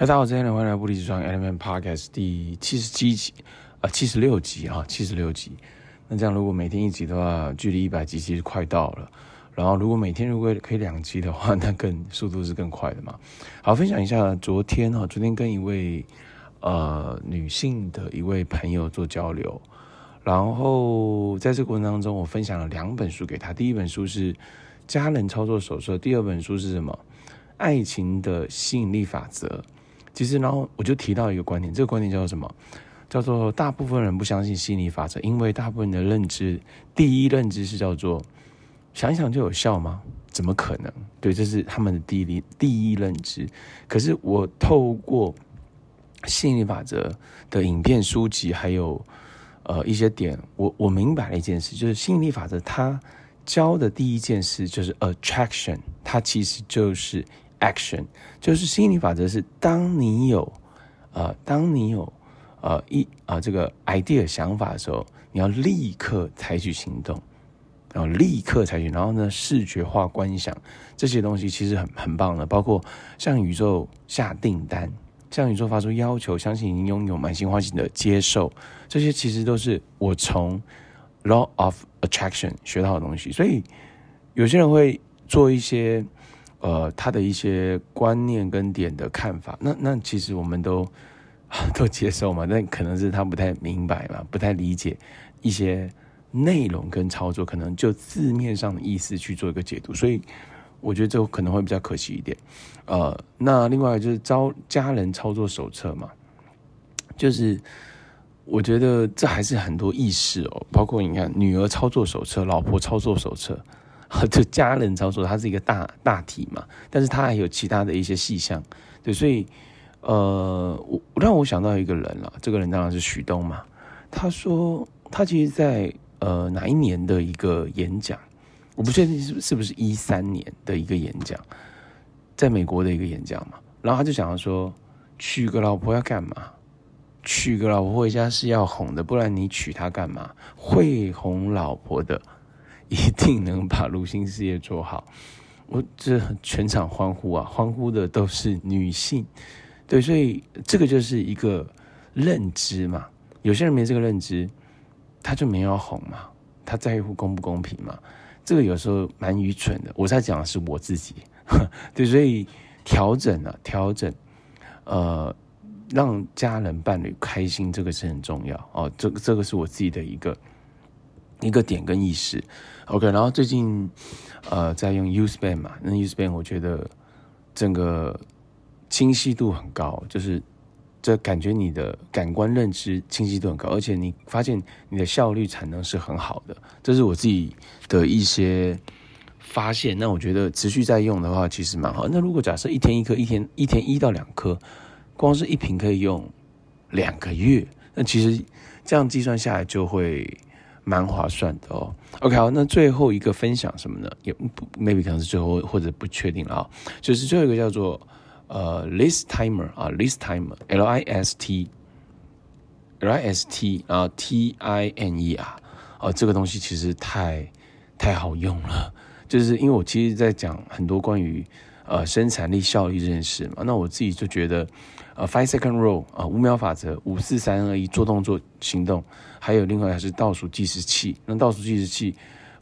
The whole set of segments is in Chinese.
嗨，大家好，欢迎来到不离职创业 Element Podcast 第七十七集，啊、呃，七十六集啊，七十六集。那这样如果每天一集的话，距离一百集其实快到了。然后如果每天如果可以两集的话，那更速度是更快的嘛。好，分享一下昨天哈，昨天跟一位呃女性的一位朋友做交流，然后在这个过程当中，我分享了两本书给她。第一本书是《家人操作手册》，第二本书是什么？爱情的吸引力法则。其实，然后我就提到一个观点，这个观点叫做什么？叫做大部分人不相信吸引力法则，因为大部分的认知，第一认知是叫做想一想就有效吗？怎么可能？对，这是他们的第一第一认知。可是我透过吸引力法则的影片、书籍，还有呃一些点，我我明白了一件事，就是吸引力法则它教的第一件事就是 attraction，它其实就是。Action 就是吸引力法则，是当你有，呃，当你有，呃，一啊、呃、这个 idea 想法的时候，你要立刻采取行动，然后立刻采取，然后呢，视觉化观想这些东西其实很很棒的，包括向宇宙下订单，向宇宙发出要求，相信已经拥有，满心欢喜的接受，这些其实都是我从 Law of Attraction 学到的东西，所以有些人会做一些。呃，他的一些观念跟点的看法，那那其实我们都 都接受嘛，但可能是他不太明白嘛，不太理解一些内容跟操作，可能就字面上的意思去做一个解读，所以我觉得这可能会比较可惜一点。呃，那另外就是招家人操作手册嘛，就是我觉得这还是很多意识哦，包括你看女儿操作手册、老婆操作手册。就家人操作，它是一个大大体嘛，但是它还有其他的一些细项，对，所以呃，我让我想到一个人了，这个人当然是许东嘛。他说他其实在呃哪一年的一个演讲，我不确定是是不是一三年的一个演讲，在美国的一个演讲嘛。然后他就讲说，娶个老婆要干嘛？娶个老婆回家是要哄的，不然你娶她干嘛？会哄老婆的。一定能把卢新事业做好，我这全场欢呼啊！欢呼的都是女性，对，所以这个就是一个认知嘛。有些人没这个认知，他就没有哄嘛，他在乎公不公平嘛。这个有时候蛮愚蠢的。我在讲的是我自己，对，所以调整啊，调整，呃，让家人伴侣开心，这个是很重要哦。这个这个是我自己的一个。一个点跟意识，OK，然后最近，呃，在用 Useband 嘛，那 Useband 我觉得整个清晰度很高，就是这感觉你的感官认知清晰度很高，而且你发现你的效率产能是很好的，这是我自己的一些发现。那我觉得持续在用的话，其实蛮好。那如果假设一天一颗，一天一天一到两颗，光是一瓶可以用两个月，那其实这样计算下来就会。蛮划算的哦。OK，好，那最后一个分享什么呢？也不 maybe 可能是最后或者不确定了啊。就是最后一个叫做呃 list timer 啊，list timer，L I S T，L I S T 啊，T I M E R 啊，这个东西其实太太好用了。就是因为我其实在讲很多关于呃生产力效率这件事嘛，那我自己就觉得。呃，five second rule 啊，五秒法则，五四三二一，做动作行动，还有另外还是倒数计时器。那倒数计时器，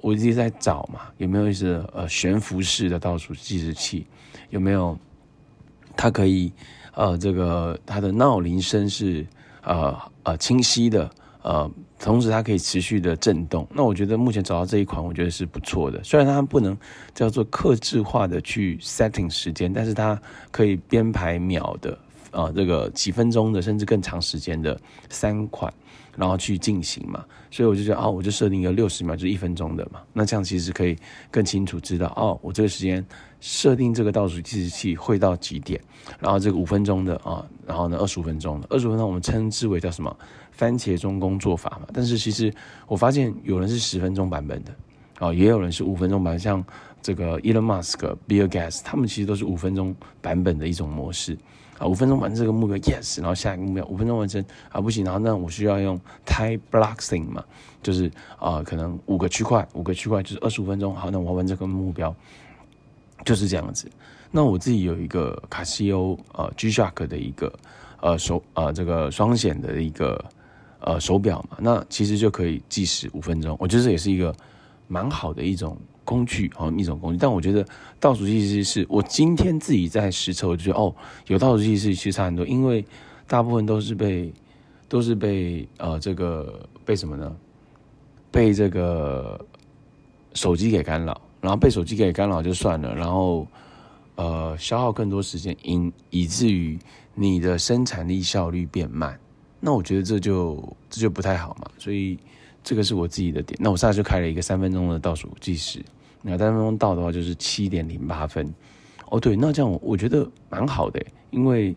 我一直在找嘛，有没有一些呃悬浮式的倒数计时器？有没有？它可以呃这个它的闹铃声是呃呃清晰的，呃，同时它可以持续的震动。那我觉得目前找到这一款，我觉得是不错的。虽然它不能叫做克制化的去 setting 时间，但是它可以编排秒的。啊，这个几分钟的，甚至更长时间的三款，然后去进行嘛，所以我就觉得哦，我就设定一个六十秒，就是一分钟的嘛，那这样其实可以更清楚知道哦，我这个时间设定这个倒数计时器会到几点，然后这个五分钟的啊，然后呢二十五分钟的，二十五分钟我们称之为叫什么？番茄钟工作法嘛，但是其实我发现有人是十分钟版本的，哦，也有人是五分钟版，像这个 Elon Musk、Bill Gates，他们其实都是五分钟版本的一种模式。啊，五分钟完成这个目标，yes，然后下一个目标五分钟完成啊，不行，然后那我需要用 time blocking 嘛，就是啊、可能五个区块，五个区块就是二十五分钟，好，那我要完成这个目标就是这样子。那我自己有一个卡西欧呃 G-Shock 的一个呃手呃这个双显的一个呃手表嘛，那其实就可以计时五分钟，我觉得这也是一个蛮好的一种工具哦，一种工具。但我觉得倒数计时是我今天自己在实测，我就觉得哦，有倒数计时其实差很多，因为大部分都是被都是被呃这个被什么呢？被这个手机给干扰，然后被手机给干扰就算了，然后呃消耗更多时间，以以至于你的生产力效率变慢，那我觉得这就这就不太好嘛，所以这个是我自己的点。那我现在就开了一个三分钟的倒数计时，那三分钟到的话就是七点零八分。哦，对，那这样我觉得蛮好的，因为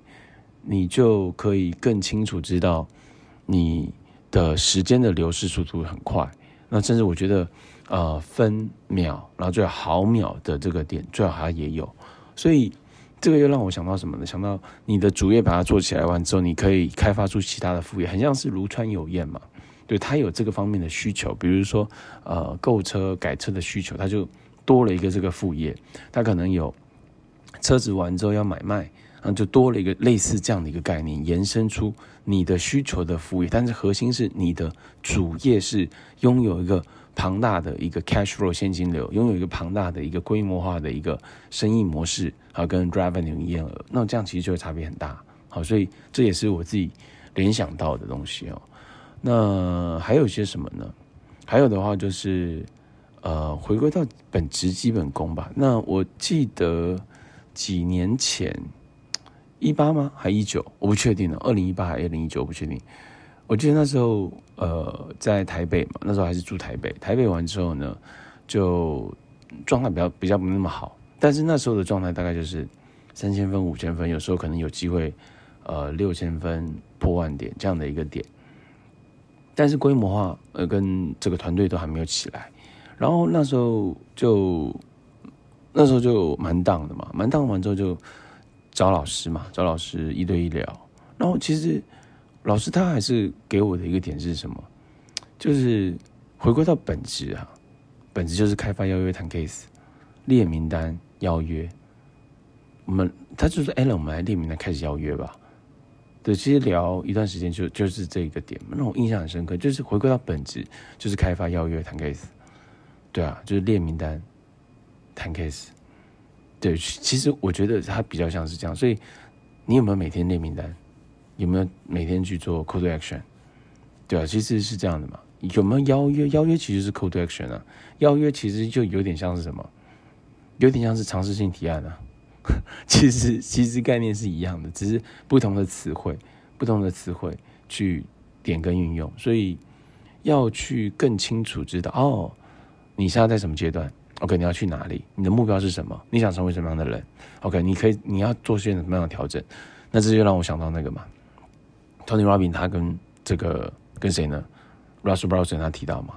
你就可以更清楚知道你的时间的流逝速度很快。那甚至我觉得，呃，分秒，然后最好毫秒的这个点，最好它也有。所以这个又让我想到什么呢？想到你的主业把它做起来完之后，你可以开发出其他的副业，很像是如川有燕嘛。对，他有这个方面的需求，比如说呃购车改车的需求，他就多了一个这个副业。他可能有车子完之后要买卖。然后就多了一个类似这样的一个概念，延伸出你的需求的副业，但是核心是你的主业是拥有一个庞大的一个 cash flow 现金流，拥有一个庞大的一个规模化的一个生意模式，好，跟 revenue 营业额，那这样其实就会差别很大。好，所以这也是我自己联想到的东西哦。那还有些什么呢？还有的话就是呃，回归到本职基本功吧。那我记得几年前。一八吗？还一九？我不确定了。二零一八还是二零一九？我不确定。我记得那时候，呃，在台北嘛，那时候还是住台北。台北完之后呢，就状态比较比较不那么好。但是那时候的状态大概就是三千分、五千分，有时候可能有机会，呃，六千分破万点这样的一个点。但是规模化，呃，跟这个团队都还没有起来。然后那时候就那时候就蛮 down 的嘛，蛮 down 完之后就。找老师嘛，找老师一对一聊。然后其实老师他还是给我的一个点是什么？就是回归到本质啊，本质就是开发邀约谈 case，列名单邀约。我们他就是：“Allen，我们来列名单开始邀约吧。”对，其实聊一段时间就就是这一个点，让我印象很深刻。就是回归到本质，就是开发邀约谈 case。对啊，就是列名单谈 case。对，其实我觉得它比较像是这样，所以你有没有每天列名单？有没有每天去做 cold action？对啊，其实是这样的嘛。有没有邀约？邀约其实是 cold action 啊。邀约其实就有点像是什么？有点像是尝试性提案啊。其实其实概念是一样的，只是不同的词汇，不同的词汇去点跟运用，所以要去更清楚知道哦，你现在在什么阶段？OK，你要去哪里？你的目标是什么？你想成为什么样的人？OK，你可以，你要做些什么样的调整？那这就让我想到那个嘛，Tony Robbins 他跟这个跟谁呢？Russell Brunson 他提到嘛，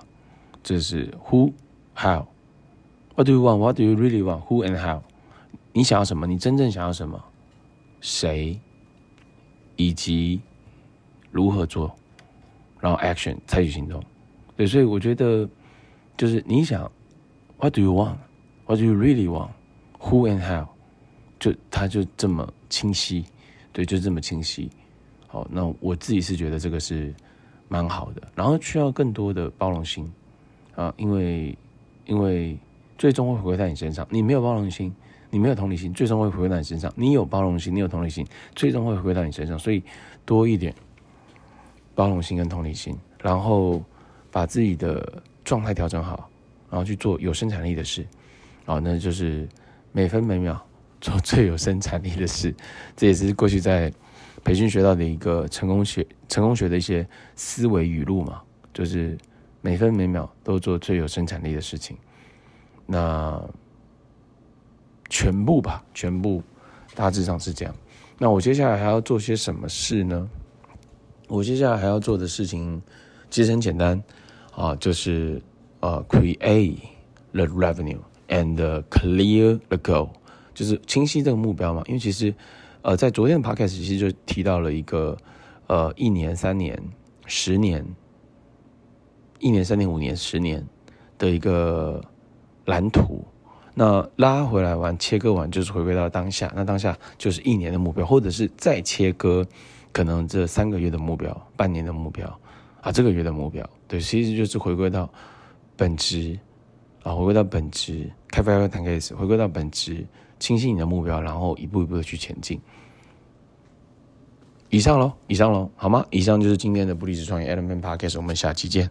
这是 Who, How, What do you want? What do you really want? Who and how？你想要什么？你真正想要什么？谁？以及如何做？然后 Action 采取行动。对，所以我觉得就是你想。What do you want? What do you really want? Who and how? 就它就这么清晰，对，就这么清晰。好，那我自己是觉得这个是蛮好的，然后需要更多的包容心啊，因为因为最终会回归在你身上。你没有包容心，你没有同理心，最终会回到你身上。你有包容心，你有同理心，最终会回到你身上。所以多一点包容心跟同理心，然后把自己的状态调整好。然后去做有生产力的事，然后那就是每分每秒做最有生产力的事。这也是过去在培训学到的一个成功学、成功学的一些思维语录嘛，就是每分每秒都做最有生产力的事情。那全部吧，全部大致上是这样。那我接下来还要做些什么事呢？我接下来还要做的事情其实很简单啊，就是。呃、，create the revenue and clear the goal，就是清晰这个目标嘛。因为其实，呃，在昨天的 podcast 其实就提到了一个，呃，一年、三年、十年，一年、三年、五年、十年的一个蓝图。那拉回来完，切割完就是回归到当下，那当下就是一年的目标，或者是再切割，可能这三个月的目标、半年的目标啊，这个月的目标，对，其实就是回归到本质啊，回归到本质，开发要谈 case，回归到本质，清晰你的目标，然后一步一步的去前进。以上喽，以上喽，好吗？以上就是今天的不离职创业 Element Podcast，我们下期见。